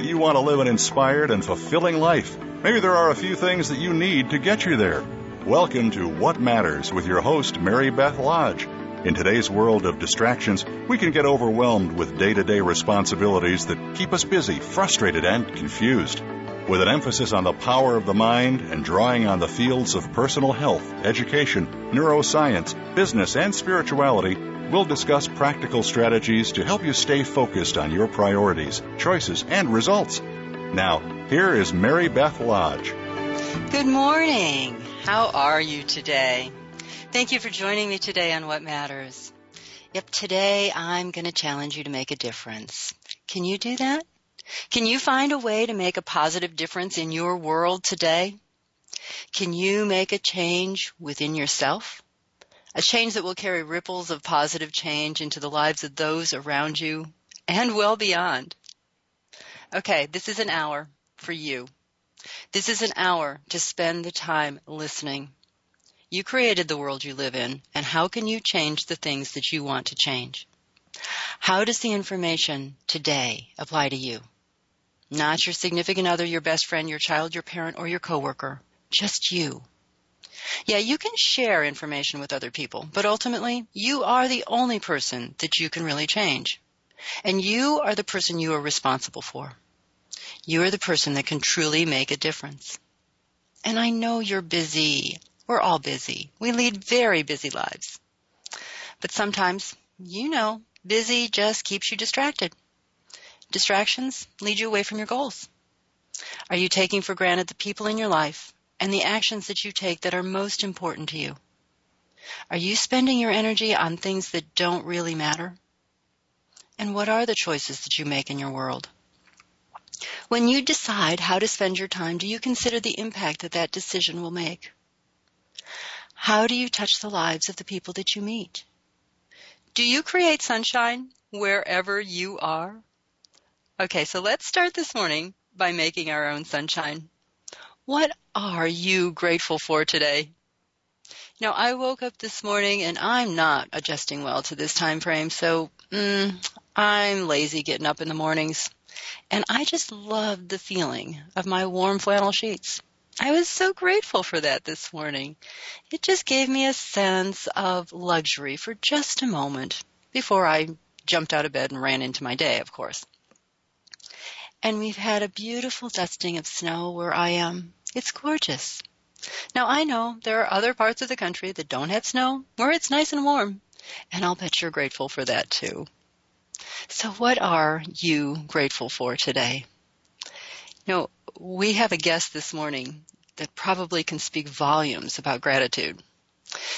That you want to live an inspired and fulfilling life. Maybe there are a few things that you need to get you there. Welcome to What Matters with your host, Mary Beth Lodge. In today's world of distractions, we can get overwhelmed with day to day responsibilities that keep us busy, frustrated, and confused. With an emphasis on the power of the mind and drawing on the fields of personal health, education, neuroscience, business, and spirituality, we'll discuss practical strategies to help you stay focused on your priorities, choices, and results. Now, here is Mary Beth Lodge. Good morning. How are you today? Thank you for joining me today on What Matters. Yep, today I'm going to challenge you to make a difference. Can you do that? Can you find a way to make a positive difference in your world today? Can you make a change within yourself? A change that will carry ripples of positive change into the lives of those around you and well beyond. Okay, this is an hour for you. This is an hour to spend the time listening. You created the world you live in, and how can you change the things that you want to change? How does the information today apply to you? Not your significant other, your best friend, your child, your parent, or your coworker. Just you. Yeah, you can share information with other people, but ultimately, you are the only person that you can really change. And you are the person you are responsible for. You are the person that can truly make a difference. And I know you're busy. We're all busy. We lead very busy lives. But sometimes, you know, busy just keeps you distracted. Distractions lead you away from your goals. Are you taking for granted the people in your life and the actions that you take that are most important to you? Are you spending your energy on things that don't really matter? And what are the choices that you make in your world? When you decide how to spend your time, do you consider the impact that that decision will make? How do you touch the lives of the people that you meet? Do you create sunshine wherever you are? Okay, so let's start this morning by making our own sunshine. What are you grateful for today? Now, I woke up this morning and I'm not adjusting well to this time frame, so mm, I'm lazy getting up in the mornings. And I just loved the feeling of my warm flannel sheets. I was so grateful for that this morning. It just gave me a sense of luxury for just a moment before I jumped out of bed and ran into my day, of course. And we've had a beautiful dusting of snow where I am. It's gorgeous. Now I know there are other parts of the country that don't have snow where it's nice and warm. And I'll bet you're grateful for that too. So what are you grateful for today? You know, we have a guest this morning that probably can speak volumes about gratitude.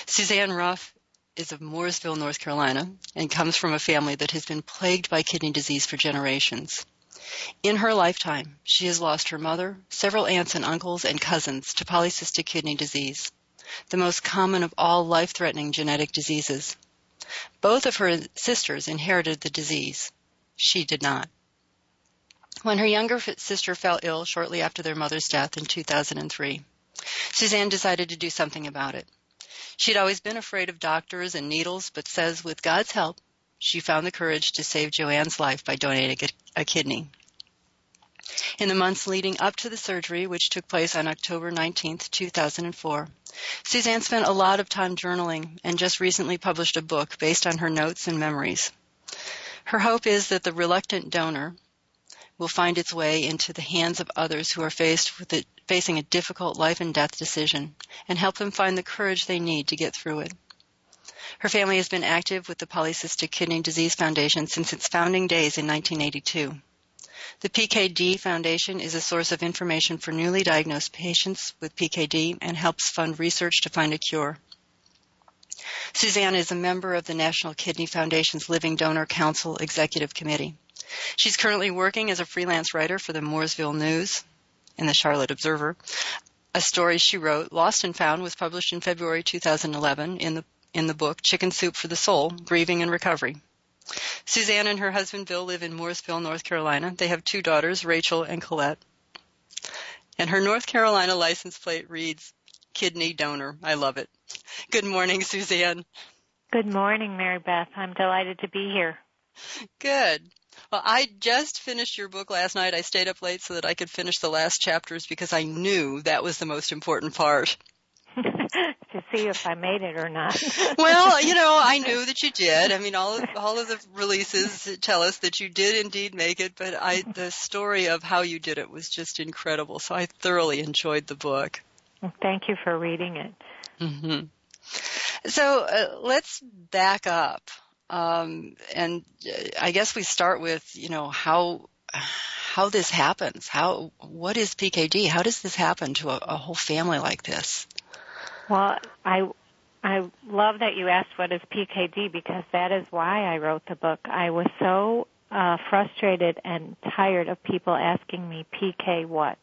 Suzanne Ruff is of Mooresville, North Carolina, and comes from a family that has been plagued by kidney disease for generations. In her lifetime, she has lost her mother, several aunts and uncles, and cousins to polycystic kidney disease, the most common of all life-threatening genetic diseases. Both of her sisters inherited the disease. She did not. When her younger sister fell ill shortly after their mother's death in 2003, Suzanne decided to do something about it. She'd always been afraid of doctors and needles, but says with God's help, she found the courage to save Joanne's life by donating a, a kidney. In the months leading up to the surgery, which took place on October 19, 2004, Suzanne spent a lot of time journaling and just recently published a book based on her notes and memories. Her hope is that the reluctant donor will find its way into the hands of others who are faced with it, facing a difficult life and death decision and help them find the courage they need to get through it. Her family has been active with the Polycystic Kidney Disease Foundation since its founding days in 1982. The PKD Foundation is a source of information for newly diagnosed patients with PKD and helps fund research to find a cure. Suzanne is a member of the National Kidney Foundation's Living Donor Council Executive Committee. She's currently working as a freelance writer for the Mooresville News and the Charlotte Observer. A story she wrote, Lost and Found, was published in February 2011 in the in the book Chicken Soup for the Soul: Grieving and Recovery. Suzanne and her husband Bill live in Mooresville, North Carolina. They have two daughters, Rachel and Colette. And her North Carolina license plate reads kidney donor. I love it. Good morning, Suzanne. Good morning, Mary Beth. I'm delighted to be here. Good. Well, I just finished your book last night. I stayed up late so that I could finish the last chapters because I knew that was the most important part. to see if I made it or not. well, you know, I knew that you did. I mean, all of all of the releases tell us that you did indeed make it, but I the story of how you did it was just incredible. So I thoroughly enjoyed the book. Thank you for reading it. Mm-hmm. So uh, let's back up, um, and uh, I guess we start with you know how how this happens. How what is PKD? How does this happen to a, a whole family like this? Well, I I love that you asked what is PKD because that is why I wrote the book. I was so uh, frustrated and tired of people asking me PK what.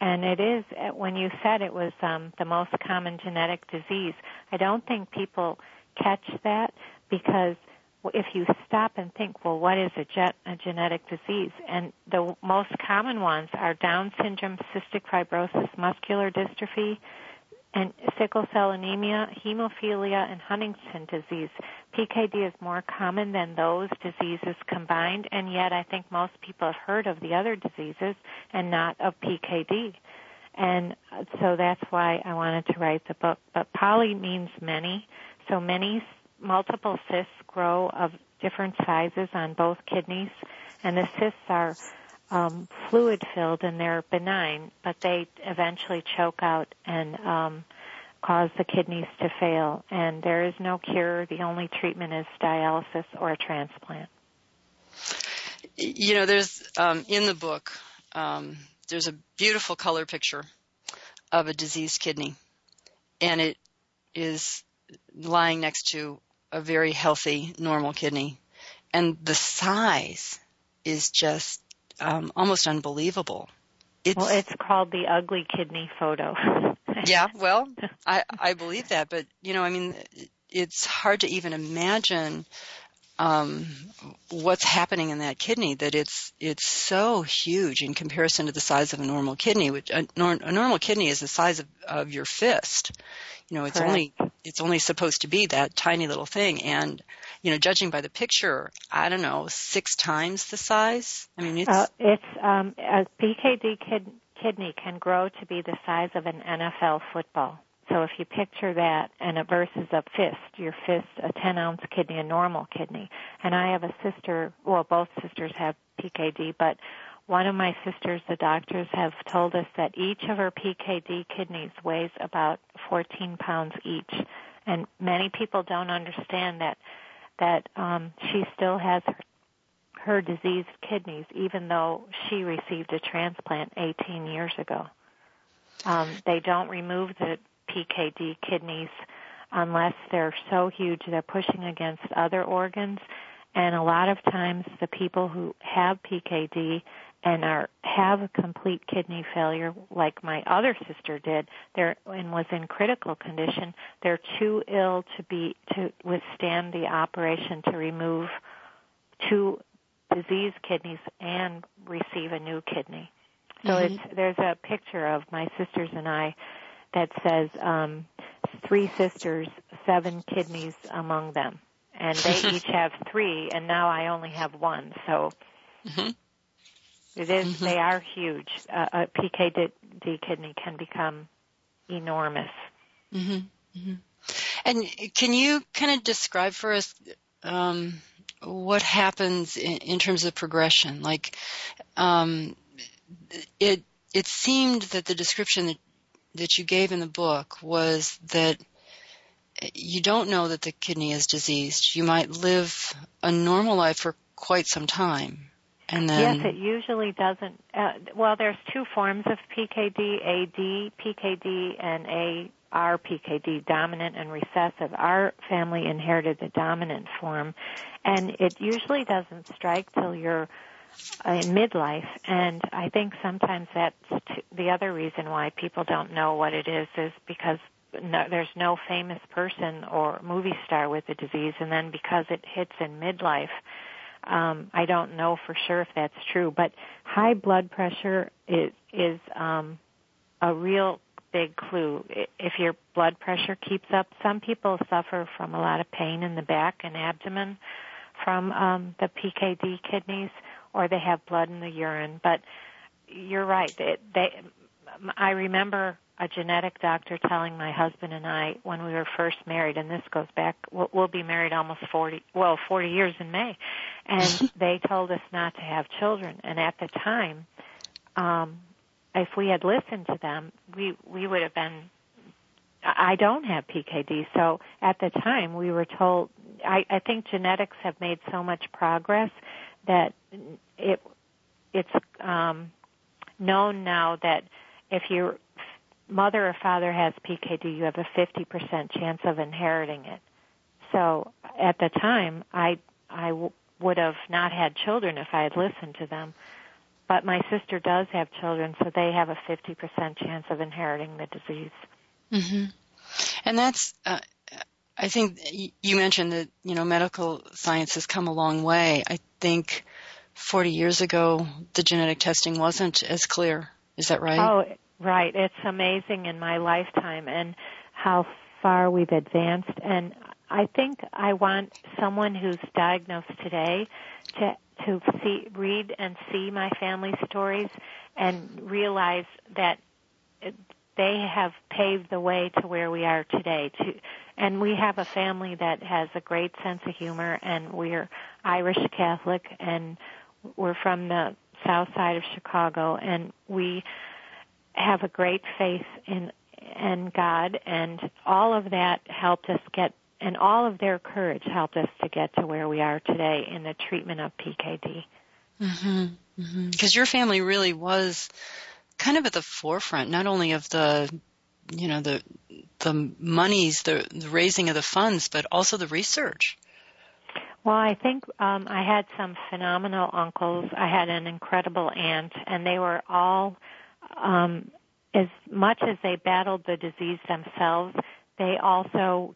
And it is, when you said it was um, the most common genetic disease, I don't think people catch that because if you stop and think, well, what is a, ge- a genetic disease? And the most common ones are Down syndrome, cystic fibrosis, muscular dystrophy, and sickle cell anemia, hemophilia, and Huntington disease. PKD is more common than those diseases combined, and yet I think most people have heard of the other diseases and not of PKD. And so that's why I wanted to write the book. But poly means many, so many multiple cysts grow of different sizes on both kidneys, and the cysts are um, fluid filled and they're benign, but they eventually choke out and um, cause the kidneys to fail. And there is no cure. The only treatment is dialysis or a transplant. You know, there's um, in the book um, there's a beautiful color picture of a diseased kidney, and it is lying next to a very healthy normal kidney, and the size is just um, almost unbelievable. It's, well, it's called the ugly kidney photo. yeah, well, I I believe that, but you know, I mean, it's hard to even imagine um, what's happening in that kidney. That it's it's so huge in comparison to the size of a normal kidney. Which a, nor, a normal kidney is the size of, of your fist. You know, it's Correct. only it's only supposed to be that tiny little thing, and you know, judging by the picture, I don't know, six times the size. I mean, it's uh, it's um, a PKD kid, kidney can grow to be the size of an NFL football. So if you picture that, and it versus a fist, your fist, a 10 ounce kidney, a normal kidney. And I have a sister, well, both sisters have PKD, but one of my sisters, the doctors have told us that each of her PKD kidneys weighs about 14 pounds each. And many people don't understand that that um, she still has her, her diseased kidneys, even though she received a transplant 18 years ago. Um, they don't remove the PKD kidneys unless they're so huge they're pushing against other organs. And a lot of times, the people who have PKD and are have a complete kidney failure like my other sister did they're and was in critical condition they're too ill to be to withstand the operation to remove two diseased kidneys and receive a new kidney so mm-hmm. it's there's a picture of my sisters and I that says um three sisters seven kidneys among them and they each have three and now I only have one so mm-hmm it is, mm-hmm. They are huge. Uh, a PKD kidney can become enormous. Mm-hmm. Mm-hmm. And can you kind of describe for us um, what happens in, in, terms of progression? Like, um, it it seemed that the description that that you gave in the book was that you don't know that the kidney is diseased. You might live a normal life for quite some time. And then, yes, it usually doesn't. Uh, well, there's two forms of PKD: AD PKD and AR PKD, dominant and recessive. Our family inherited the dominant form, and it usually doesn't strike till you're in midlife. And I think sometimes that's t- the other reason why people don't know what it is, is because no, there's no famous person or movie star with the disease, and then because it hits in midlife, um, I don't know for sure if that's true. But high blood pressure is is um, a real big clue. If your blood pressure keeps up, some people suffer from a lot of pain in the back and abdomen from um, the PKD kidneys, or they have blood in the urine. But you're right. They, they, I remember a genetic doctor telling my husband and I when we were first married, and this goes back, we'll, we'll be married almost 40, well, 40 years in May, and they told us not to have children. And at the time, um, if we had listened to them, we we would have been. I don't have PKD, so at the time we were told. I, I think genetics have made so much progress that it it's um, known now that if your mother or father has PKD, you have a 50% chance of inheriting it. So at the time, I I w- would have not had children if I had listened to them. But my sister does have children, so they have a 50% chance of inheriting the disease. Mm-hmm. And that's, uh, I think you mentioned that, you know, medical science has come a long way. I think 40 years ago, the genetic testing wasn't as clear. Is that right? Oh, right. It's amazing in my lifetime and how far we've advanced. And I think I want someone who's diagnosed today to to see, read and see my family stories and realize that they have paved the way to where we are today. To, and we have a family that has a great sense of humor and we're Irish Catholic and we're from the south side of Chicago and we have a great faith in in God and all of that helped us get and all of their courage helped us to get to where we are today in the treatment of PKD. Mm-hmm. Mm-hmm. Because your family really was kind of at the forefront, not only of the, you know, the the monies, the, the raising of the funds, but also the research. Well, I think um, I had some phenomenal uncles. I had an incredible aunt, and they were all, um, as much as they battled the disease themselves, they also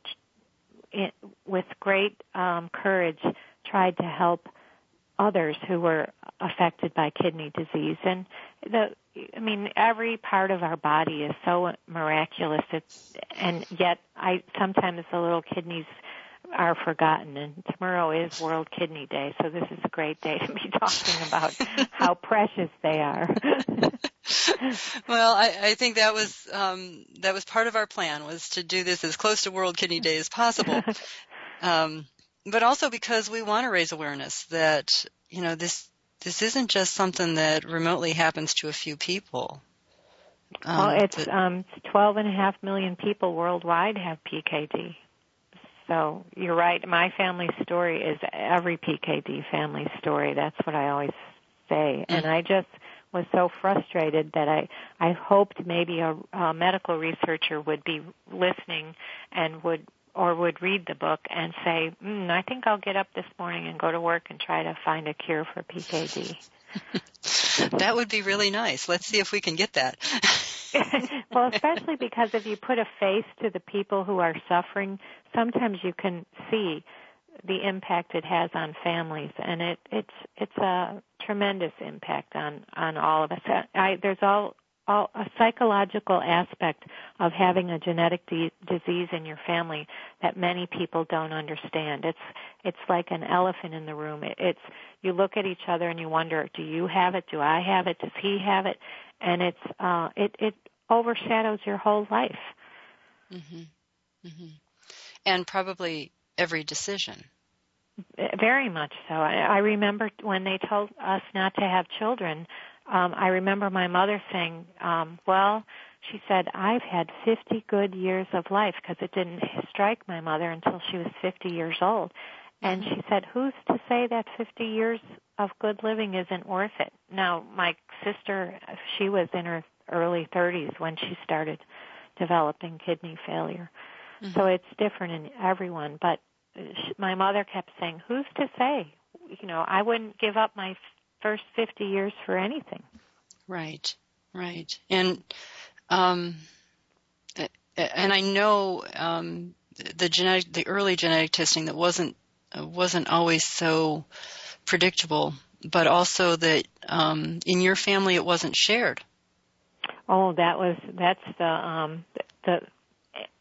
it, with great um, courage, tried to help others who were affected by kidney disease. And the, I mean, every part of our body is so miraculous. It's, and yet, I sometimes the little kidneys are forgotten. And tomorrow is World Kidney Day, so this is a great day to be talking about how precious they are. well, I, I think that was um, that was part of our plan was to do this as close to World Kidney Day as possible. um, but also because we want to raise awareness that you know this this isn't just something that remotely happens to a few people. Um, well, it's um, 12 and a half million people worldwide have PKD. So you're right. My family story is every PKD family story. That's what I always say. Mm. And I just was so frustrated that I I hoped maybe a, a medical researcher would be listening and would or would read the book and say, mm, I think I'll get up this morning and go to work and try to find a cure for PKD. that would be really nice. Let's see if we can get that. well, especially because if you put a face to the people who are suffering, sometimes you can see the impact it has on families, and it, it's it's a tremendous impact on on all of us. I, there's all, a psychological aspect of having a genetic de- disease in your family that many people don't understand. It's it's like an elephant in the room. It, it's you look at each other and you wonder, do you have it? Do I have it? Does he have it? And it's uh, it it overshadows your whole life. Mm-hmm. Mm-hmm. And probably every decision. Very much so. I, I remember when they told us not to have children. Um, I remember my mother saying, um, "Well," she said, "I've had 50 good years of life because it didn't strike my mother until she was 50 years old." And she said, "Who's to say that 50 years of good living isn't worth it?" Now, my sister, she was in her early 30s when she started developing kidney failure. Mm-hmm. So it's different in everyone. But my mother kept saying, "Who's to say?" You know, I wouldn't give up my first 50 years for anything. Right, right, and um, and I know um, the genetic, the early genetic testing that wasn't wasn't always so predictable, but also that um, in your family it wasn't shared. Oh, that was that's the um, the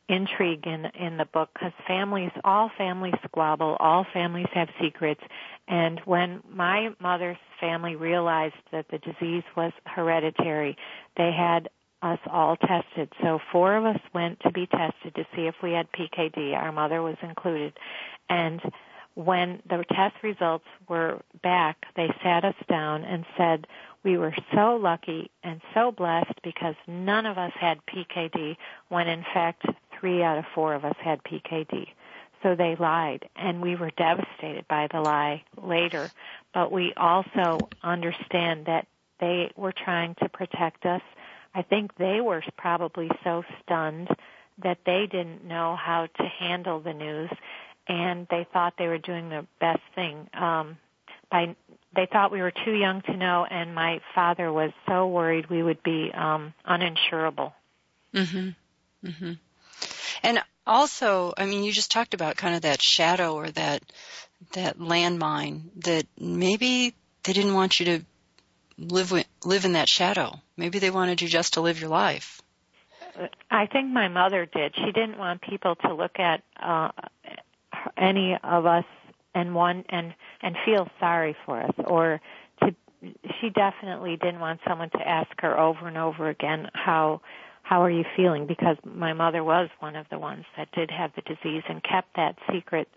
intrigue in in the book because families, all families squabble, all families have secrets, and when my mother's family realized that the disease was hereditary, they had us all tested. So four of us went to be tested to see if we had PKD. Our mother was included. And when the test results were back, they sat us down and said, we were so lucky and so blessed because none of us had PKD when in fact three out of four of us had PKD. So they lied and we were devastated by the lie later. But we also understand that they were trying to protect us I think they were probably so stunned that they didn't know how to handle the news and they thought they were doing the best thing. Um by they thought we were too young to know and my father was so worried we would be um uninsurable. Mhm. Mhm. And also, I mean you just talked about kind of that shadow or that that landmine that maybe they didn't want you to live with, live in that shadow. Maybe they wanted you just to live your life. I think my mother did. She didn't want people to look at uh, any of us and one and and feel sorry for us or to she definitely didn't want someone to ask her over and over again how how are you feeling because my mother was one of the ones that did have the disease and kept that secret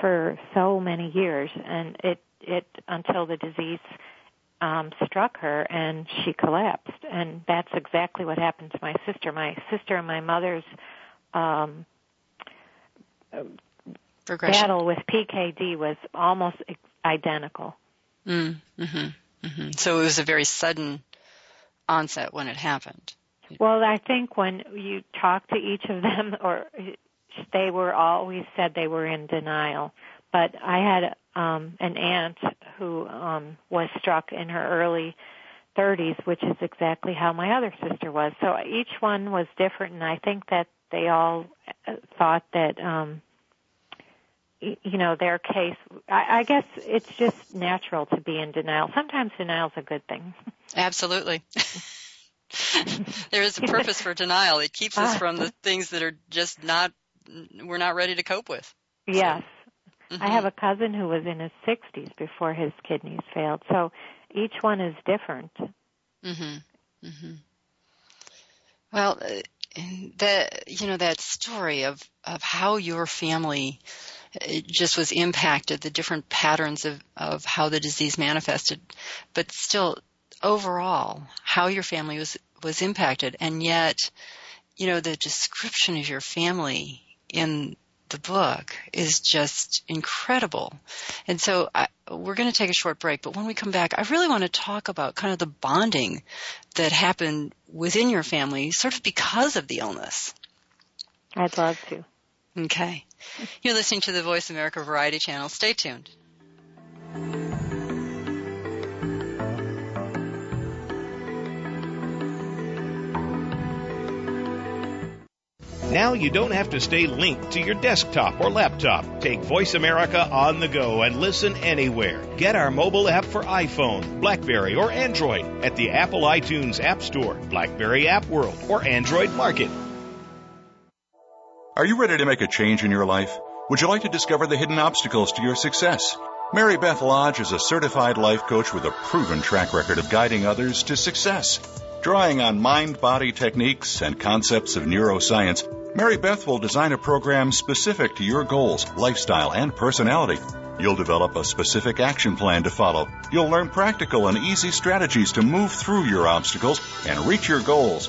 for so many years and it it until the disease um, struck her and she collapsed. And that's exactly what happened to my sister. My sister and my mother's um, battle with PKD was almost identical. Mm, mm-hmm, mm-hmm. So it was a very sudden onset when it happened. Well, I think when you talk to each of them, or they were always said they were in denial. But I had um, an aunt who um, was struck in her early 30s, which is exactly how my other sister was. So each one was different, and I think that they all uh, thought that, um, you know, their case. I, I guess it's just natural to be in denial. Sometimes denial is a good thing. Absolutely. there is a purpose for denial. It keeps us from the things that are just not we're not ready to cope with. Yes, Mm-hmm. I have a cousin who was in his 60s before his kidneys failed. So each one is different. Mhm. Mhm. Well, uh, that you know that story of of how your family uh, just was impacted, the different patterns of of how the disease manifested, but still overall how your family was was impacted, and yet, you know, the description of your family in the book is just incredible. And so I, we're going to take a short break, but when we come back, I really want to talk about kind of the bonding that happened within your family sort of because of the illness. I'd love to. Okay. You're listening to the Voice America Variety Channel. Stay tuned. Now you don't have to stay linked to your desktop or laptop. Take Voice America on the go and listen anywhere. Get our mobile app for iPhone, Blackberry, or Android at the Apple iTunes App Store, Blackberry App World, or Android Market. Are you ready to make a change in your life? Would you like to discover the hidden obstacles to your success? Mary Beth Lodge is a certified life coach with a proven track record of guiding others to success. Drawing on mind body techniques and concepts of neuroscience, Mary Beth will design a program specific to your goals, lifestyle, and personality. You'll develop a specific action plan to follow. You'll learn practical and easy strategies to move through your obstacles and reach your goals.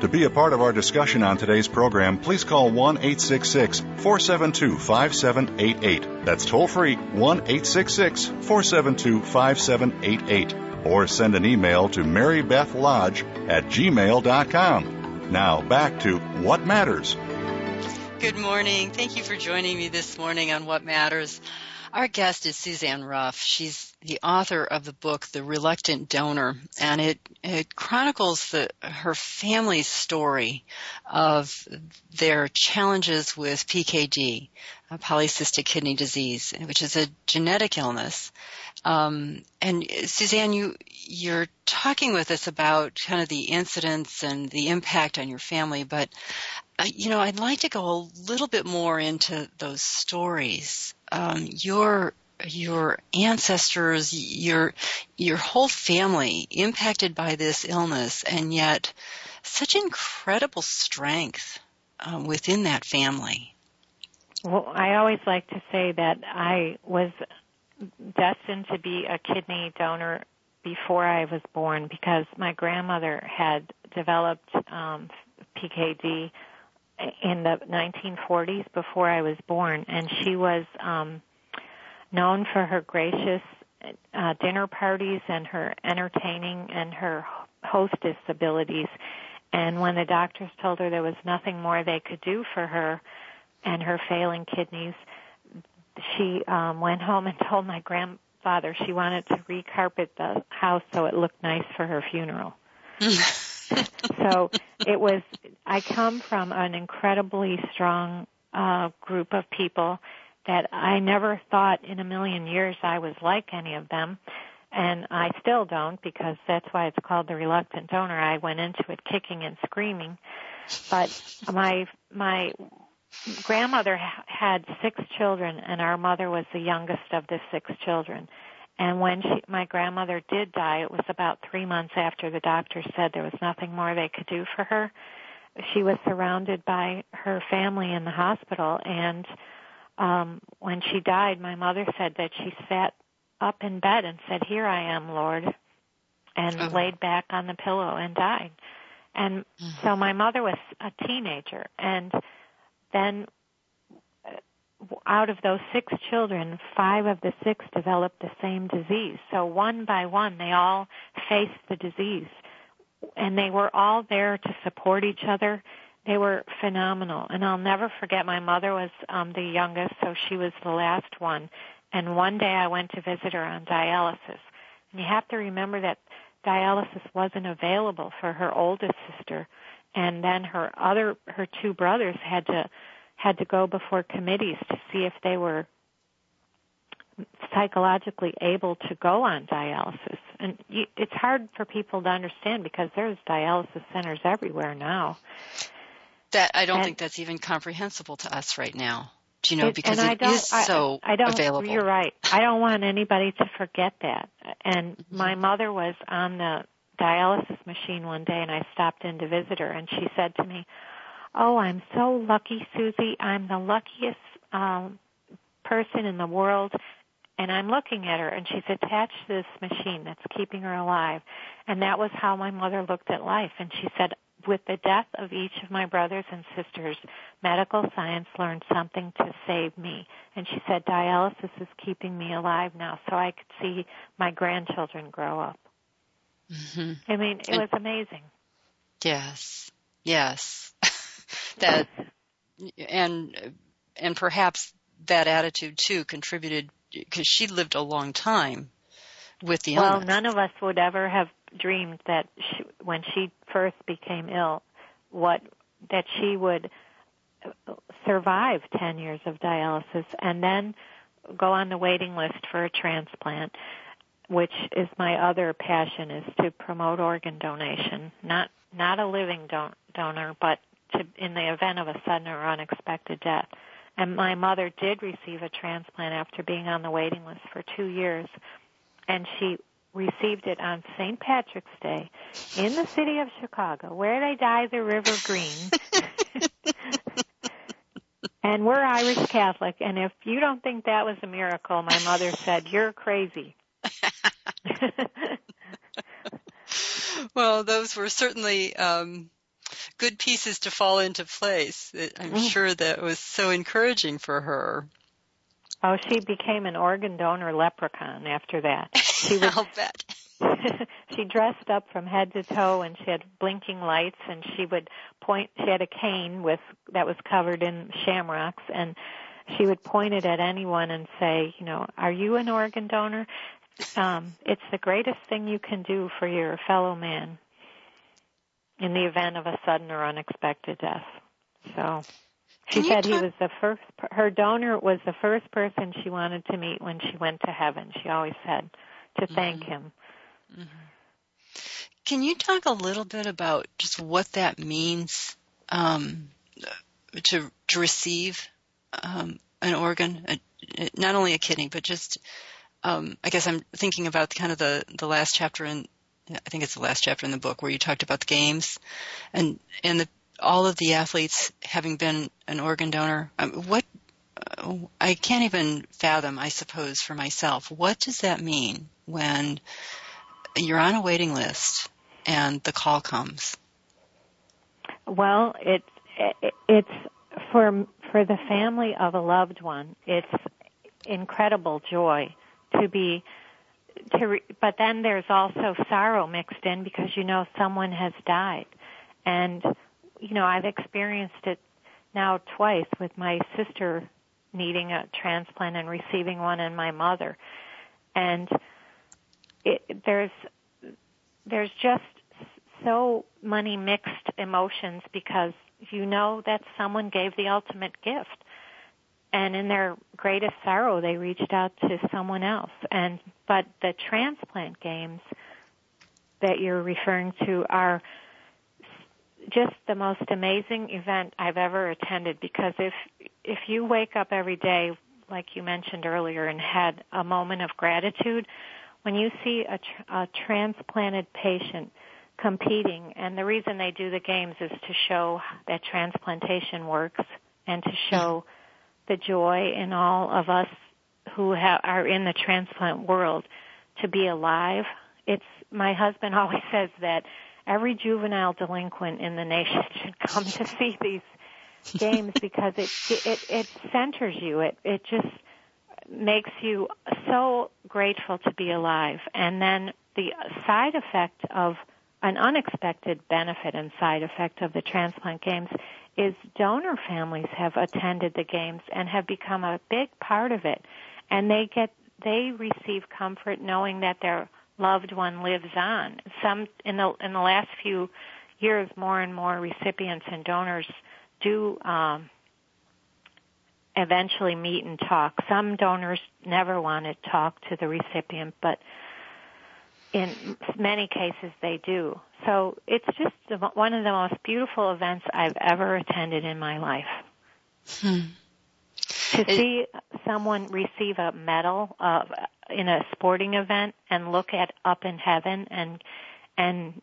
To be a part of our discussion on today's program, please call 1 866 472 5788. That's toll free 1 866 472 5788. Or send an email to marybethlodge at gmail.com. Now back to What Matters. Good morning. Thank you for joining me this morning on What Matters. Our guest is Suzanne Ruff. She's the author of the book The Reluctant Donor, and it, it chronicles the, her family's story of their challenges with PKD, polycystic kidney disease, which is a genetic illness. Um, and Suzanne, you you're talking with us about kind of the incidents and the impact on your family, but uh, you know, I'd like to go a little bit more into those stories um, your your ancestors, your your whole family impacted by this illness, and yet such incredible strength uh, within that family. Well, I always like to say that I was destined to be a kidney donor before I was born because my grandmother had developed um, PKD in the 1940s before I was born, and she was um, known for her gracious uh, dinner parties and her entertaining and her hostess abilities. And when the doctors told her there was nothing more they could do for her and her failing kidneys, she um, went home and told my grandfather she wanted to recarpet the house so it looked nice for her funeral. so it was, I come from an incredibly strong uh, group of people that I never thought in a million years I was like any of them. And I still don't because that's why it's called the reluctant donor. I went into it kicking and screaming. But my, my grandmother had six children and our mother was the youngest of the six children. And when she, my grandmother did die, it was about three months after the doctor said there was nothing more they could do for her. She was surrounded by her family in the hospital, and um, when she died, my mother said that she sat up in bed and said, "Here I am, Lord," and oh. laid back on the pillow and died. And mm-hmm. so my mother was a teenager, and then out of those six children, five of the six developed the same disease. So one by one, they all faced the disease. And they were all there to support each other. They were phenomenal. And I'll never forget my mother was um the youngest, so she was the last one. And one day I went to visit her on dialysis. And you have to remember that dialysis wasn't available for her oldest sister. And then her other, her two brothers had to had to go before committees to see if they were psychologically able to go on dialysis. And you, it's hard for people to understand because there's dialysis centers everywhere now. That I don't and, think that's even comprehensible to us right now. Do you know because it is so I, I don't, available. You're right. I don't want anybody to forget that. And mm-hmm. my mother was on the dialysis machine one day and I stopped in to visit her and she said to me, Oh, I'm so lucky, Susie. I'm the luckiest um, person in the world. And I'm looking at her, and she's attached to this machine that's keeping her alive. And that was how my mother looked at life. And she said, with the death of each of my brothers and sisters, medical science learned something to save me. And she said, dialysis is keeping me alive now so I could see my grandchildren grow up. Mm-hmm. I mean, it was amazing. Yes, yes. that and and perhaps that attitude too contributed because she lived a long time with the well, illness. none of us would ever have dreamed that she, when she first became ill, what that she would survive 10 years of dialysis and then go on the waiting list for a transplant which is my other passion is to promote organ donation. Not not a living don- donor but to in the event of a sudden or unexpected death. And my mother did receive a transplant after being on the waiting list for 2 years and she received it on St. Patrick's Day in the city of Chicago where they dye the river green And we're Irish Catholic, and if you don't think that was a miracle, my mother said, you're crazy. well, those were certainly um, good pieces to fall into place. I'm mm. sure that was so encouraging for her. Oh, she became an organ donor leprechaun after that. She was, I'll bet. she dressed up from head to toe and she had blinking lights and she would point she had a cane with that was covered in shamrocks and she would point it at anyone and say, you know, are you an organ donor? Um, it's the greatest thing you can do for your fellow man in the event of a sudden or unexpected death. So she said he was the first, her donor was the first person she wanted to meet when she went to heaven. She always said to thank mm-hmm. him. Mm-hmm. Can you talk a little bit about just what that means um, to to receive um, an organ, a, not only a kidney, but just um, I guess I'm thinking about kind of the the last chapter in I think it's the last chapter in the book where you talked about the games and and the all of the athletes having been an organ donor. Um, what I can't even fathom, I suppose, for myself. What does that mean when you're on a waiting list and the call comes? Well, it's it's for for the family of a loved one. It's incredible joy to be to re, but then there's also sorrow mixed in because you know someone has died and you know I've experienced it now twice with my sister needing a transplant and receiving one and my mother. And it, there's there's just so many mixed emotions because you know that someone gave the ultimate gift. And in their greatest sorrow they reached out to someone else. And but the transplant games that you're referring to are just the most amazing event I've ever attended because if if you wake up every day like you mentioned earlier and had a moment of gratitude when you see a, tr- a transplanted patient competing, and the reason they do the games is to show that transplantation works and to show mm-hmm. the joy in all of us who ha- are in the transplant world to be alive. It's my husband always says that every juvenile delinquent in the nation should come to see these games because it it it centers you. It it just makes you so grateful to be alive. And then the side effect of an unexpected benefit and side effect of the transplant games is donor families have attended the games and have become a big part of it. And they get, they receive comfort knowing that their loved one lives on. Some, in the, in the last few years, more and more recipients and donors do, um, eventually meet and talk. Some donors never want to talk to the recipient, but in many cases they do. So it's just one of the most beautiful events I've ever attended in my life. Hmm. To it, see someone receive a medal uh, in a sporting event and look at up in heaven and and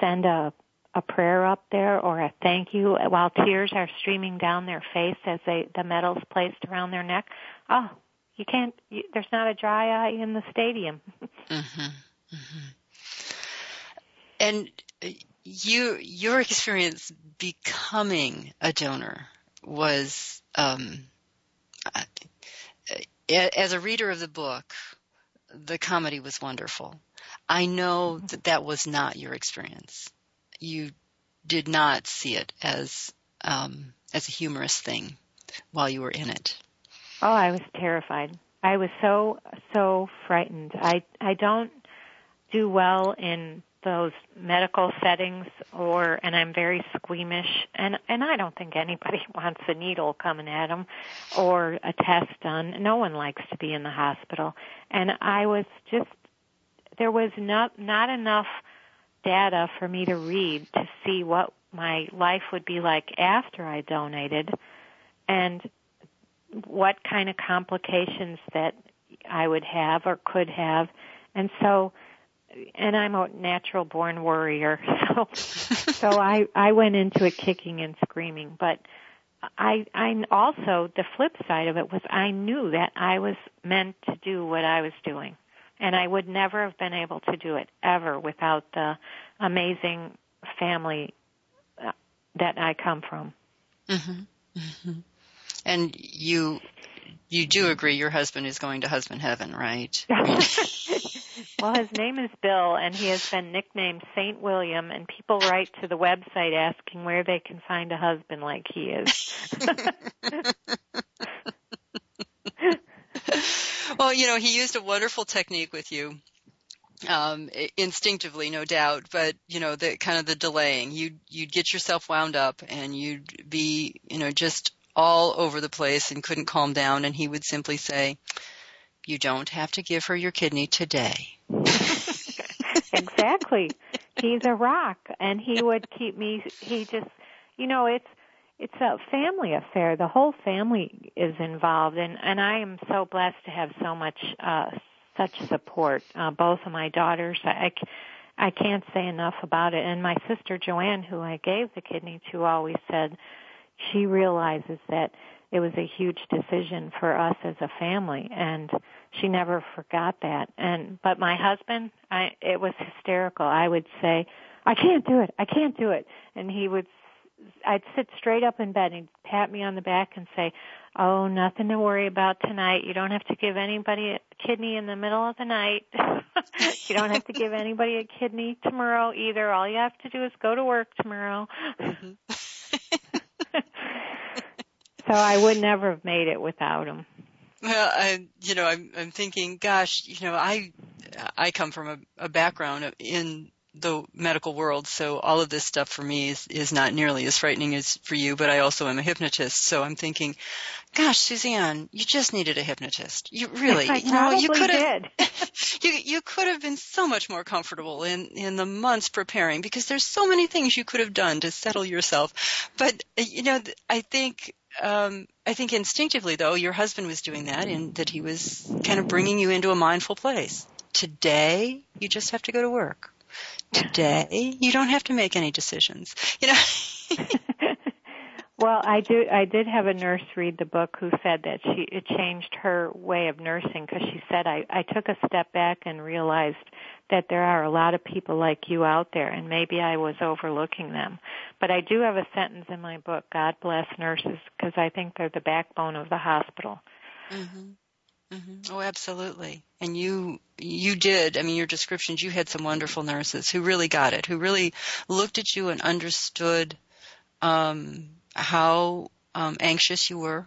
send a a prayer up there or a thank you while tears are streaming down their face as they the medals placed around their neck. Oh, you can't. You, there's not a dry eye in the stadium. mm-hmm. Mm-hmm. And you, your experience becoming a donor was, um, uh, as a reader of the book, the comedy was wonderful. I know that that was not your experience you did not see it as um, as a humorous thing while you were in it. Oh, I was terrified. I was so so frightened. I I don't do well in those medical settings or and I'm very squeamish and and I don't think anybody wants a needle coming at them or a test done. No one likes to be in the hospital. And I was just there was not not enough data for me to read to see what my life would be like after I donated and what kind of complications that I would have or could have. And so and I'm a natural born worrier, so so I I went into it kicking and screaming, but I I also the flip side of it was I knew that I was meant to do what I was doing, and I would never have been able to do it ever without the amazing family uh, that I come from. Mhm. Mhm. And you you do agree your husband is going to husband heaven, right? well, his name is Bill, and he has been nicknamed Saint William, and people write to the website asking where they can find a husband like he is. well, you know, he used a wonderful technique with you. Um, instinctively, no doubt, but you know, the kind of the delaying. You'd, you'd get yourself wound up and you'd be, you know, just all over the place and couldn't calm down and he would simply say, you don't have to give her your kidney today. exactly. He's a rock and he would keep me, he just, you know, it's, it's a family affair. The whole family is involved and, and I am so blessed to have so much, uh, such support. Uh, both of my daughters, I, I can't say enough about it. And my sister Joanne, who I gave the kidney to, always said, she realizes that it was a huge decision for us as a family and she never forgot that. And but my husband i it was hysterical. I would say i can't do it. I can't do it. And he would i'd sit straight up in bed and he'd pat me on the back and say oh nothing to worry about tonight. You don't have to give anybody a kidney in the middle of the night. You don't have to give anybody a kidney tomorrow either. All you have to do is go to work tomorrow. Mm-hmm. so I would never have made it without him. Well, I, you know, I'm, I'm thinking, gosh, you know, I, I come from a, a background in the medical world, so all of this stuff for me is, is not nearly as frightening as for you, but I also am a hypnotist, so I'm thinking, gosh, Suzanne, you just needed a hypnotist. You really, you know, you could have, you, you could have been so much more comfortable in, in the months preparing because there's so many things you could have done to settle yourself. But, you know, I think um, I think instinctively, though, your husband was doing that, and that he was kind of bringing you into a mindful place. Today, you just have to go to work. Today, you don't have to make any decisions. You know. well, I do. I did have a nurse read the book who said that she it changed her way of nursing because she said I I took a step back and realized that there are a lot of people like you out there and maybe I was overlooking them. But I do have a sentence in my book, God bless nurses, because I think they're the backbone of the hospital. Mm-hmm. Mm-hmm. Oh, absolutely. And you, you did. I mean, your descriptions, you had some wonderful nurses who really got it, who really looked at you and understood, um, how, um, anxious you were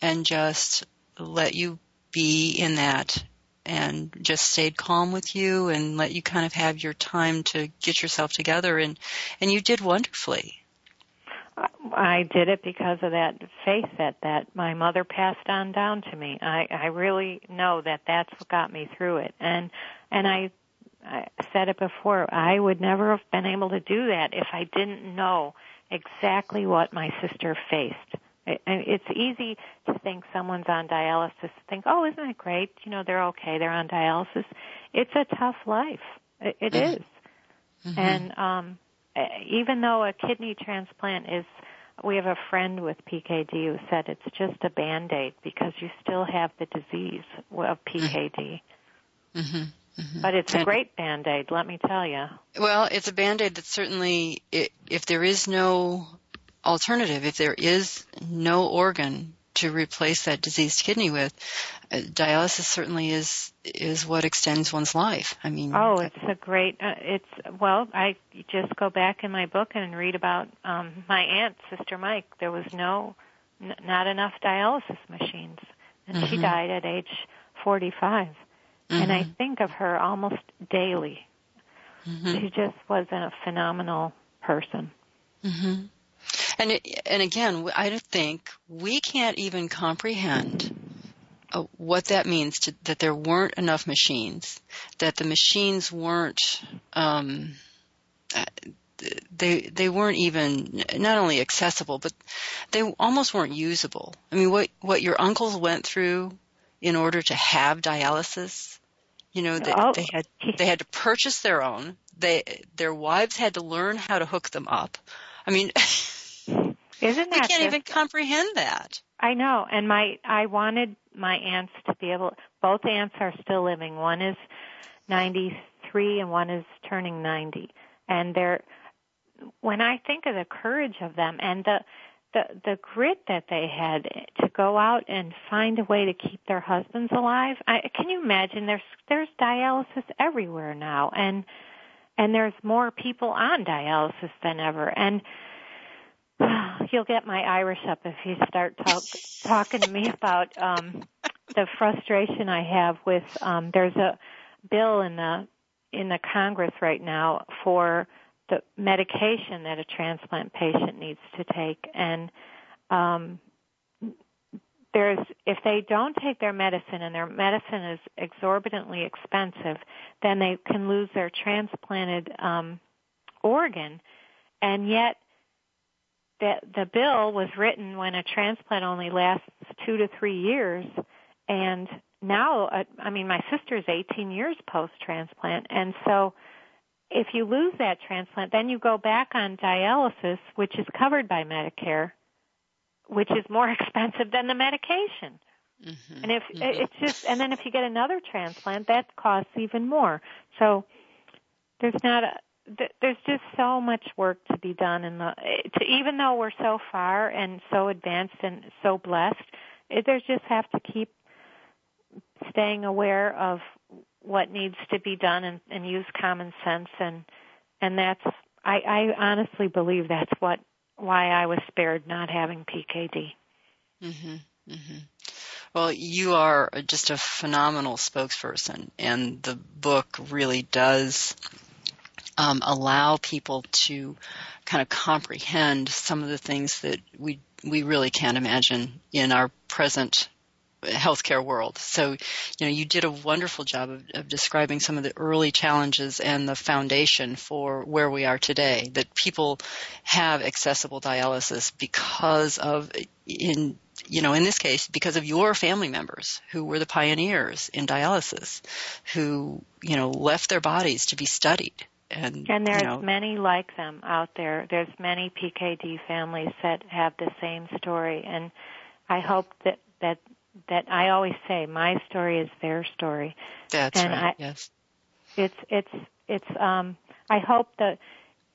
and just let you be in that and just stayed calm with you and let you kind of have your time to get yourself together and and you did wonderfully I did it because of that faith that that my mother passed on down to me. I I really know that that's what got me through it. And and I I said it before, I would never have been able to do that if I didn't know exactly what my sister faced. It's easy to think someone's on dialysis, think, oh, isn't it great? You know, they're okay, they're on dialysis. It's a tough life. It, it mm-hmm. Mm-hmm. And um, even though a kidney transplant is, we have a friend with PKD who said it's just a band aid because you still have the disease of PKD. Mm-hmm. Mm-hmm. But it's a great band aid, let me tell you. Well, it's a band aid that certainly, if there is no alternative, if there is no organ to replace that diseased kidney with, uh, dialysis certainly is is what extends one's life. I mean, oh, it's a great. Uh, it's well, I just go back in my book and read about um, my aunt, Sister Mike. There was no, n- not enough dialysis machines. and Mm-hmm. she died at age 45. And I Mm-hmm. think of her almost daily. Mm-hmm. She just was a phenomenal person. hmm And and again, I think we can't even comprehend uh, what that means to, that there weren't enough machines, that the machines weren't um, uh, they they weren't even not only accessible, but they almost weren't usable. I mean, what what your uncles went through in order to have dialysis, you know, they, Oh. they had they had to purchase their own. They their wives had to learn how to hook them up. I mean, Isn't we can't just- even comprehend that. I know, and my I wanted my aunts to be able. Both aunts are still living. One is 93 and one is turning 90, and they're. When I think of the courage of them and the the the grit that they had to go out and find a way to keep their husbands alive, I, can you imagine? There's there's dialysis everywhere now, and and there's more people on dialysis than ever, and You'll get my Irish up if you start talk, talking to me about um, the frustration I have with. Um, there's a bill in the in the Congress right now for the medication that a transplant patient needs to take, and um, there's if they don't take their medicine and their medicine is exorbitantly expensive, then they can lose their transplanted um, organ, and yet the the bill was written when a transplant only lasts two to three years, and now uh, I mean my sister's 18 years post transplant, and so if you lose that transplant, then you go back on dialysis, which is covered by Medicare, which is more expensive than the medication. Mm-hmm. And if it's just, and then if you get another transplant, that costs even more. So there's not a, th- there's just so much work to be done the, to, even though we're so far and so advanced and so blessed, it, there's just have to keep staying aware of what needs to be done and, and use common sense. And, and that's, I, I honestly believe that's what, why I was spared not having PKD. hmm hmm Well, you are just a phenomenal spokesperson, and the book really does um, allow people to kind of comprehend some of the things that we we really can't imagine in our present healthcare world. So, you know, you did a wonderful job of, of describing some of the early challenges and the foundation for where we are today. That people have accessible dialysis because of in you know, in this case, because of your family members who were the pioneers in dialysis, who, you know, left their bodies to be studied. And, And there's you know, many like them out there. There's many PKD families that have the same story, and I hope that that that I always say my story is their story. that's and right. I- yes. It's it's it's. Um, I hope that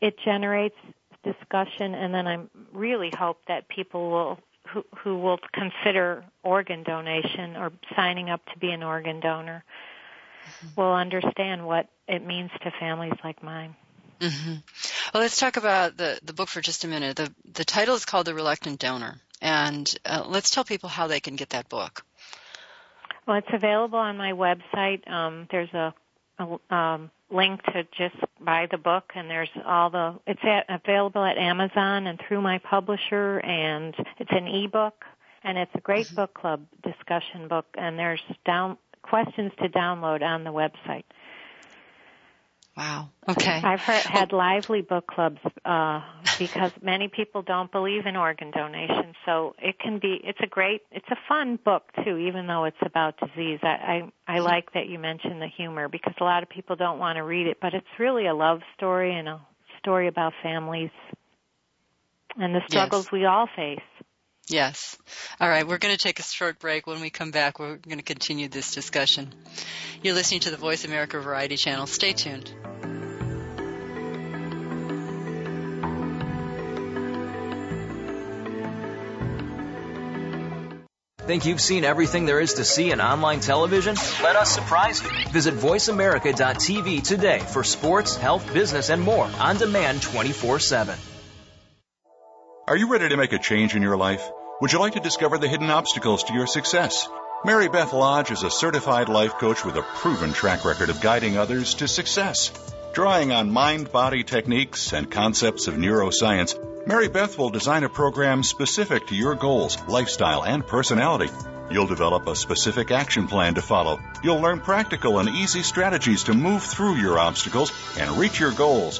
it generates discussion, and then I really hope that people will who who will consider organ donation or signing up to be an organ donor will understand what it means to families like mine. hmm Well, let's talk about the the book for just a minute. the The title is called The Reluctant Donor, and uh, let's tell people how they can get that book. Well, it's available on my website. Um, there's a, a um, link to just buy the book, and there's all the. It's at, available at Amazon and through my publisher, and it's an ebook, and it's a great book club discussion book, and there's down questions to download on the website. Wow. Okay. I've heard, had lively book clubs uh, because many people don't believe in organ donation. So it can be. It's a great. It's a fun book too, even though it's about disease. I I, I like that you mentioned the humor because a lot of people don't want to read it, but it's really a love story and a story about families and the struggles we all face. Yes. All right, we're going to take a short break. When we come back, we're going to continue this discussion. You're listening to the Voice America Variety Channel. Stay tuned. Think you've seen everything there is to see in online television? Let us surprise you. Visit VoiceAmerica.tv today for sports, health, business, and more on demand 24 7. Are you ready to make a change in your life? Would you like to discover the hidden obstacles to your success? Mary Beth Lodge is a certified life coach with a proven track record of guiding others to success. Drawing on mind body techniques and concepts of neuroscience, Mary Beth will design a program specific to your goals, lifestyle, and personality. You'll develop a specific action plan to follow. You'll learn practical and easy strategies to move through your obstacles and reach your goals.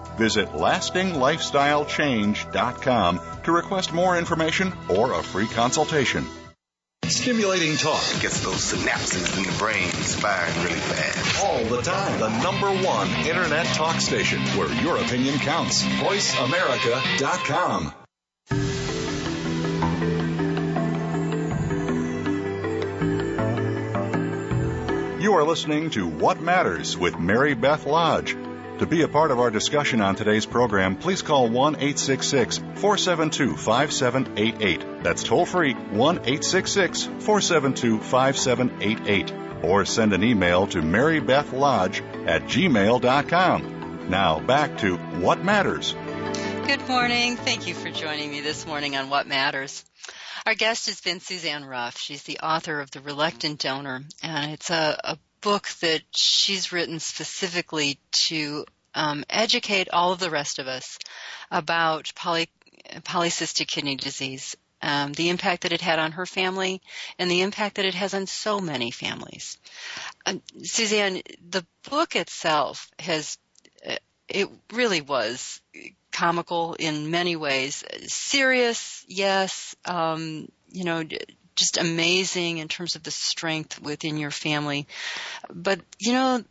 Visit lastinglifestylechange.com to request more information or a free consultation. Stimulating talk gets those synapses in the brain firing really fast. All the time. The number one internet talk station where your opinion counts. VoiceAmerica.com. You are listening to What Matters with Mary Beth Lodge. To be a part of our discussion on today's program, please call 1 866 472 5788. That's toll free 1 866 472 5788. Or send an email to marybethlodge at gmail.com. Now back to What Matters. Good morning. Thank you for joining me this morning on What Matters. Our guest has been Suzanne Ruff. She's the author of The Reluctant Donor, and it's a, a book that she's written specifically to um, educate all of the rest of us about poly, polycystic kidney disease, um, the impact that it had on her family, and the impact that it has on so many families. Um, Suzanne, the book itself has uh, it really was comical in many ways, serious, yes, um, you know, just amazing in terms of the strength within your family. But, you know,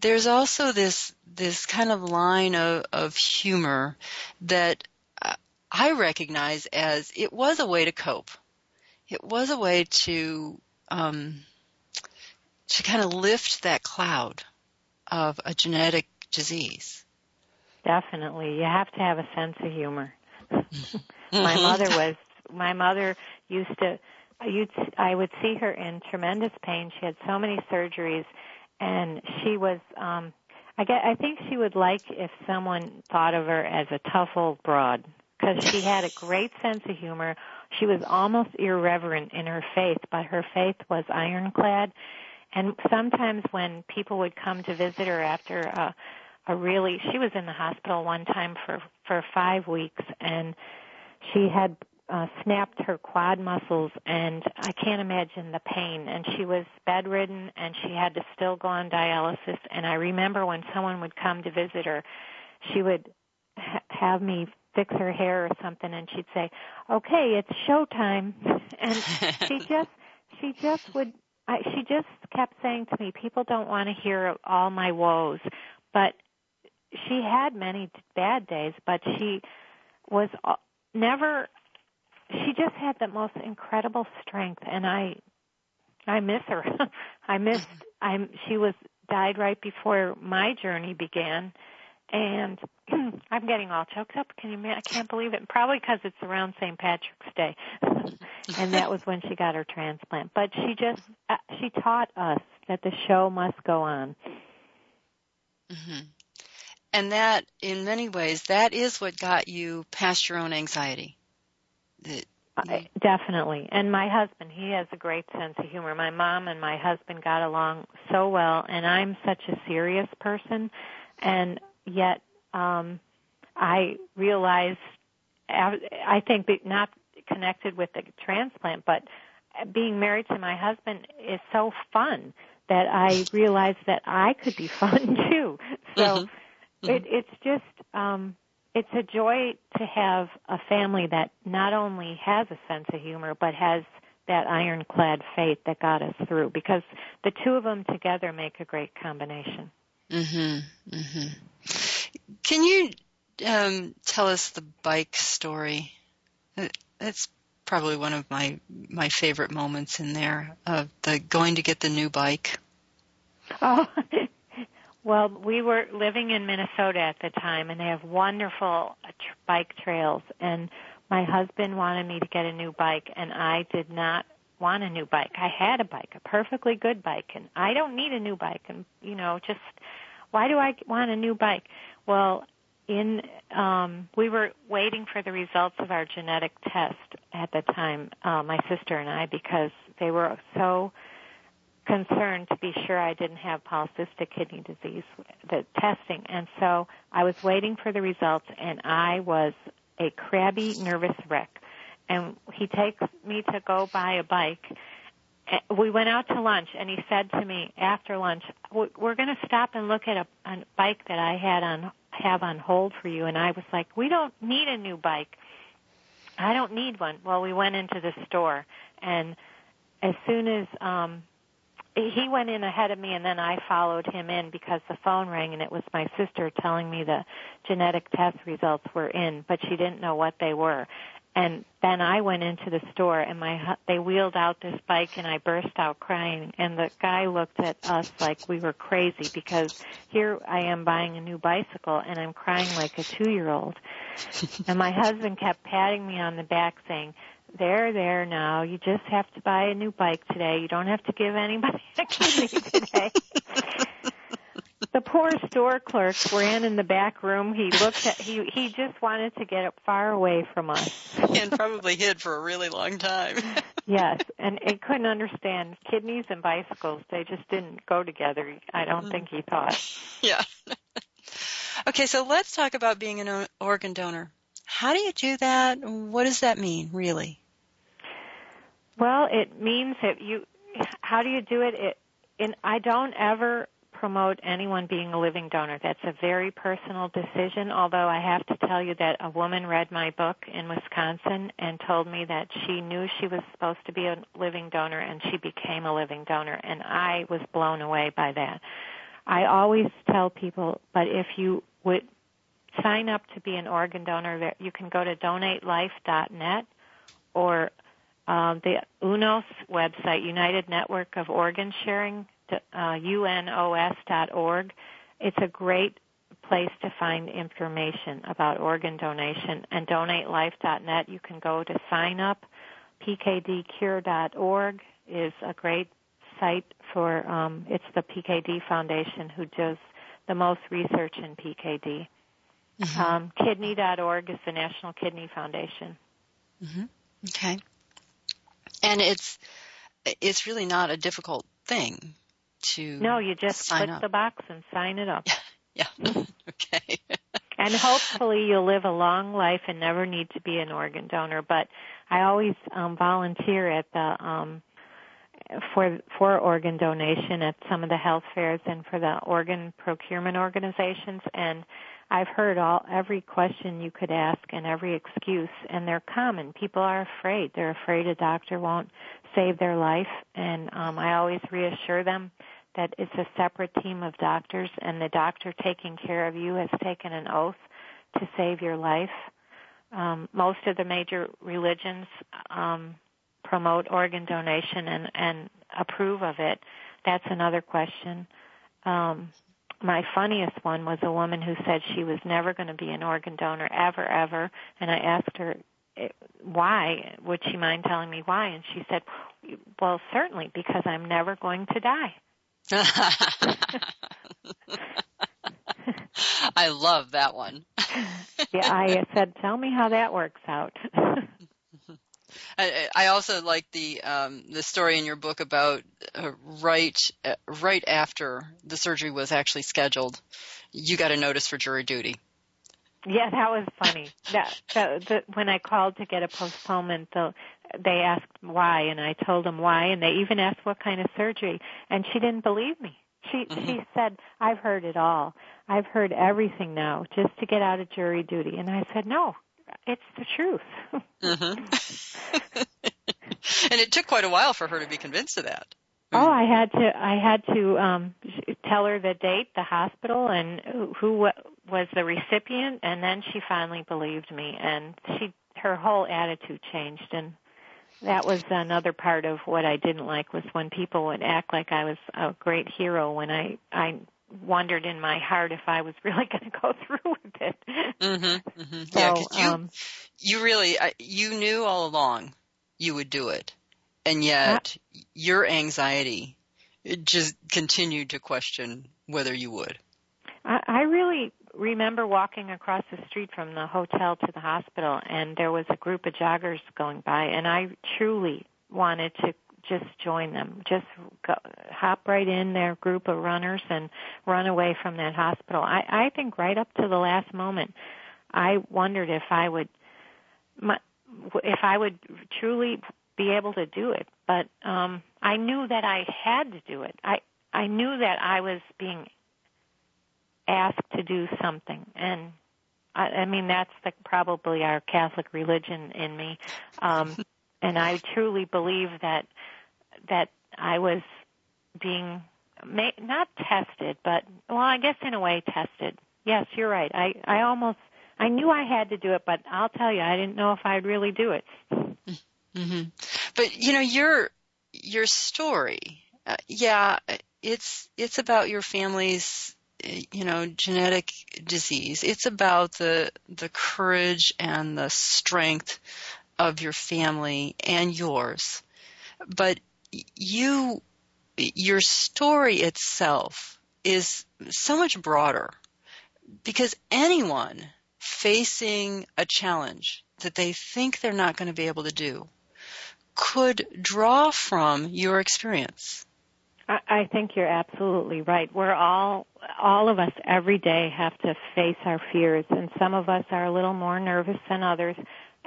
there's also this, this kind of line of, of humor that I recognize as it was a way to cope. It was a way to, um, to kind of lift that cloud of a genetic disease. Definitely. You have to have a sense of humor. my mother was, my mother used to you'd I would see her in tremendous pain. She had so many surgeries, and she was. um I get. I think she would like if someone thought of her as a tough old broad because she had a great sense of humor. She was almost irreverent in her faith, but her faith was ironclad. And sometimes when people would come to visit her after a, a really, she was in the hospital one time for for five weeks, and she had uh, snapped her quad muscles and I can't imagine the pain. And she was bedridden and she had to still go on dialysis. And I remember when someone would come to visit her she would ha- have me fix her hair or something and she'd say okay it's showtime. And she just she just would I, she just kept saying to me people don't want to hear all my woes. But she had many bad days but she was never she just had the most incredible strength and I I miss her. I missed I'm she was died right before my journey began and I'm getting all choked up. Can you I can't believe it. Probably cuz it's around St. Patrick's Day. and that was when she got her transplant. But she just uh, she taught us that the show must go on. hmm And that in many ways that is what got you past your own anxiety that uh, definitely. And my husband, he has a great sense of humor. My mom and my husband got along so well, and I'm such a serious person, and yet um I realized I think not connected with the transplant, but being married to my husband is so fun that I realized that I could be fun too. So mm-hmm. it, it's just um it's a joy to have a family that not only has a sense of humor but has that ironclad faith that got us through because the two of them together make a great combination. Mhm. Mhm. Can you um, tell us the bike story? That's probably one of my my favorite moments in there of the going to get the new bike. Oh, well, we were living in Minnesota at the time, and they have wonderful uh, bike trails. And my husband wanted me to get a new bike, and I did not want a new bike. I had a bike, a perfectly good bike, and I don't need a new bike. And you know, just why do I want a new bike? Well, in um we were waiting for the results of our genetic test at the time uh, my sister and I because they were so concerned to be sure I didn't have polycystic kidney disease the testing and so I was waiting for the results and I was a crabby nervous wreck and he takes me to go buy a bike we went out to lunch and he said to me after lunch we're going to stop and look at a, a bike that I had on have on hold for you. And I was like, we don't need a new bike. I don't need one. Well, we went into the store and as soon as, um, he went in ahead of me and then I followed him in because the phone rang and it was my sister telling me the genetic test results were in, but she didn't know what they were. And then I went into the store and my they wheeled out this bike and I burst out crying and the guy looked at us like we were crazy because here I am buying a new bicycle and I'm crying like a 2-year-old. and my husband kept patting me on the back saying, "There, there now. You just have to buy a new bike today. You don't have to give anybody a kidney today." the poor store clerk ran in the back room. He looked at he he just wanted to get far away from us. and probably hid for a really long time. yes, and he couldn't understand kidneys and bicycles. They just didn't go together. I don't mm-hmm. think he thought. Yeah. okay, so let's talk about being an organ donor. How do you do that? What does that mean, really? Well, it means that you. How do you do it? It. In, I don't ever promote anyone being a living donor. That's a very personal decision, although I have to tell you that a woman read my book in Wisconsin and told me that she knew she was supposed to be a living donor and she became a living donor and I was blown away by that. I always tell people, but if you would sign up to be an organ donor, you can go to donatelife.net or um, the UNOS website, United Network of Organ Sharing uh, unos.org. It's a great place to find information about organ donation. And donatelife.net, you can go to sign up. PKDcure.org is a great site for, um, it's the PKD Foundation who does the most research in PKD. Mm-hmm. Um, kidney.org is the National Kidney Foundation. Mm-hmm. Okay. And it's, it's really not a difficult thing to No, you just click up. the box and sign it up. Yeah. okay. and hopefully you'll live a long life and never need to be an organ donor. But I always um, volunteer at the um, for for organ donation at some of the health fairs and for the organ procurement organizations and I've heard all every question you could ask and every excuse and they're common. People are afraid. They're afraid a doctor won't save their life and um I always reassure them that it's a separate team of doctors and the doctor taking care of you has taken an oath to save your life. Um, most of the major religions um, promote organ donation and, and approve of it. That's another question. Um, my funniest one was a woman who said she was never going to be an organ donor ever, ever. And I asked her, eh, why? Would she mind telling me why? And she said, well, certainly, because I'm never going to die. I love that one. yeah, I said, tell me how that works out. I, I also like the um, the story in your book about uh, right uh, right after the surgery was actually scheduled, you got a notice for jury duty. Yeah, that was funny. that, that, that when I called to get a postponement, the, they asked why, and I told them why, and they even asked what kind of surgery, and she didn't believe me. She mm-hmm. she said, "I've heard it all. I've heard everything now, just to get out of jury duty." And I said, "No, it's the truth." mm-hmm. and it took quite a while for her to be convinced of that. Oh, I had to I had to um tell her the date, the hospital and who was the recipient and then she finally believed me and she her whole attitude changed and that was another part of what I didn't like was when people would act like I was a great hero when I I wondered in my heart if I was really going to go through with it. Mm-hmm, mm-hmm. So, yeah, cause you um, you really you knew all along you would do it, and yet your anxiety just continued to question whether you would. I, I really remember walking across the street from the hotel to the hospital and there was a group of joggers going by and I truly wanted to just join them, just go, hop right in their group of runners and run away from that hospital. I, I think right up to the last moment, I wondered if I would, my, if I would truly be able to do it. But um, I knew that I had to do it. I I knew that I was being asked to do something, and I, I mean that's the, probably our Catholic religion in me. Um, and I truly believe that that I was being may, not tested, but well, I guess in a way tested. Yes, you're right. I I almost I knew I had to do it, but I'll tell you, I didn't know if I'd really do it. Mm-hmm. But you know your your story, uh, yeah, it's it's about your family's you know genetic disease. It's about the the courage and the strength of your family and yours. But you your story itself is so much broader because anyone facing a challenge that they think they're not going to be able to do could draw from your experience. I think you're absolutely right. We're all, all of us every day have to face our fears and some of us are a little more nervous than others.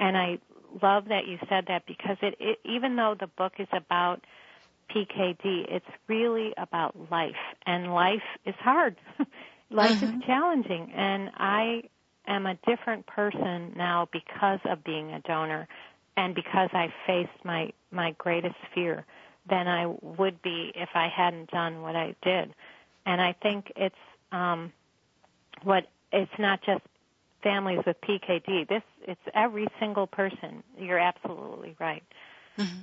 And I love that you said that because it, it even though the book is about PKD, it's really about life and life is hard. life mm-hmm. is challenging and I am a different person now because of being a donor and because I faced my my greatest fear than I would be if I hadn't done what I did. And I think it's um what it's not just families with PKD. This it's every single person. You're absolutely right. Mm-hmm.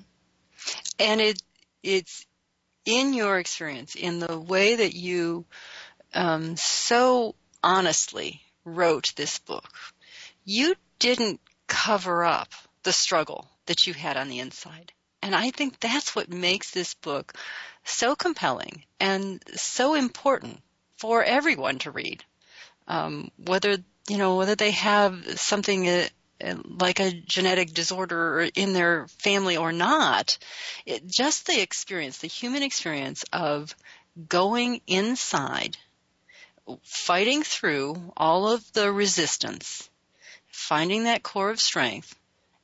And it it's in your experience, in the way that you um, so honestly wrote this book, you didn't cover up the struggle that you had on the inside. And I think that's what makes this book so compelling and so important for everyone to read. Um, whether you know whether they have something uh, like a genetic disorder in their family or not, it, just the experience, the human experience of going inside, fighting through all of the resistance, finding that core of strength,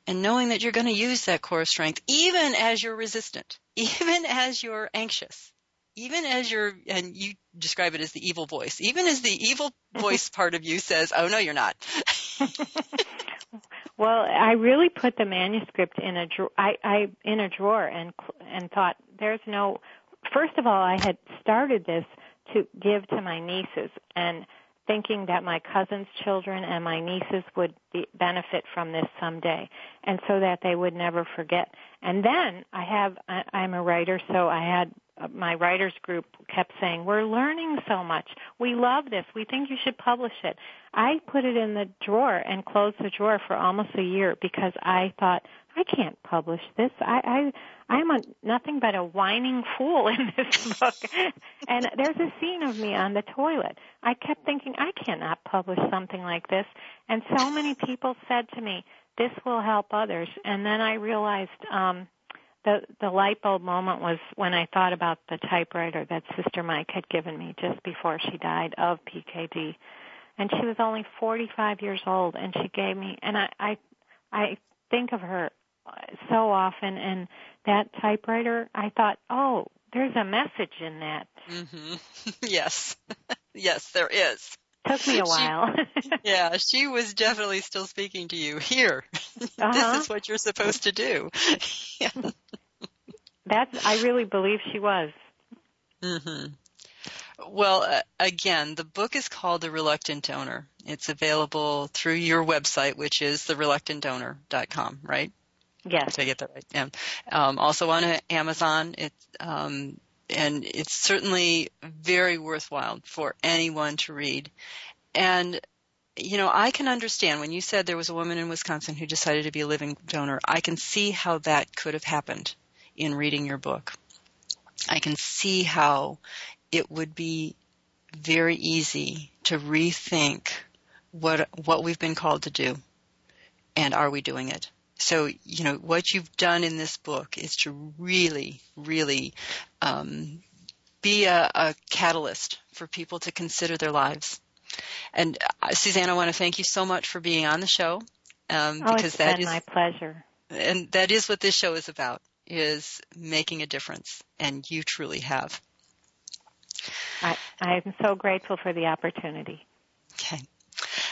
and knowing that you're going to use that core of strength even as you're resistant, even as you're anxious, even as you're, and you describe it as the evil voice, even as the evil voice part of you says, oh no, you're not. well, I really put the manuscript in a drawer, I, I, in a drawer and, and thought there's no, first of all, I had started this to give to my nieces and thinking that my cousin's children and my nieces would be, benefit from this someday and so that they would never forget and then i have I, i'm a writer so i had my writers group kept saying we're learning so much we love this we think you should publish it i put it in the drawer and closed the drawer for almost a year because i thought i can't publish this i i I'm a, nothing but a whining fool in this book. and there's a scene of me on the toilet. I kept thinking, I cannot publish something like this. And so many people said to me, this will help others. And then I realized, um, the, the light bulb moment was when I thought about the typewriter that Sister Mike had given me just before she died of PKD. And she was only 45 years old and she gave me, and I, I, I think of her so often and that typewriter, I thought, oh, there's a message in that. Mm-hmm. yes. yes, there is. Took me a while. she, yeah, she was definitely still speaking to you. Here, uh-huh. this is what you're supposed to do. yeah. That's. I really believe she was. Mm-hmm. Well, uh, again, the book is called The Reluctant Donor. It's available through your website, which is thereluctantdonor.com, right? Yes. Did I get that right? Yeah. Um, also on Amazon. it's um, and it's certainly very worthwhile for anyone to read. And you know, I can understand when you said there was a woman in Wisconsin who decided to be a living donor. I can see how that could have happened in reading your book. I can see how it would be very easy to rethink what what we've been called to do and are we doing it so you know what you've done in this book is to really really um, be a, a catalyst for people to consider their lives and uh, Suzanne, I want to thank you so much for being on the show. Um, oh, because that is my pleasure. And that is what this show is about: is making a difference, and you truly have. I, I'm so grateful for the opportunity. Okay.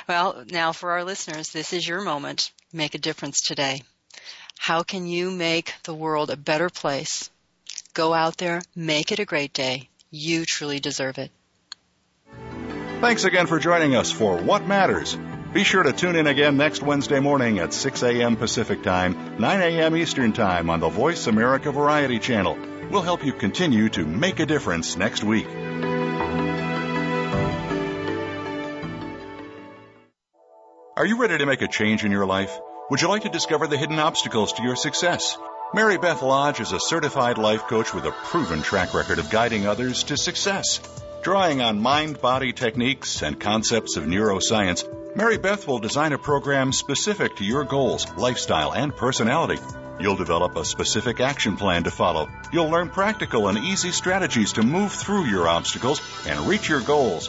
Well, now for our listeners, this is your moment. Make a difference today. How can you make the world a better place? Go out there, make it a great day. You truly deserve it. Thanks again for joining us for What Matters. Be sure to tune in again next Wednesday morning at 6 a.m. Pacific Time, 9 a.m. Eastern Time on the Voice America Variety Channel. We'll help you continue to make a difference next week. Are you ready to make a change in your life? Would you like to discover the hidden obstacles to your success? Mary Beth Lodge is a certified life coach with a proven track record of guiding others to success. Drawing on mind body techniques and concepts of neuroscience, Mary Beth will design a program specific to your goals, lifestyle, and personality. You'll develop a specific action plan to follow. You'll learn practical and easy strategies to move through your obstacles and reach your goals.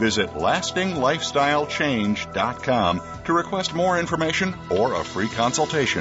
Visit lastinglifestylechange.com to request more information or a free consultation.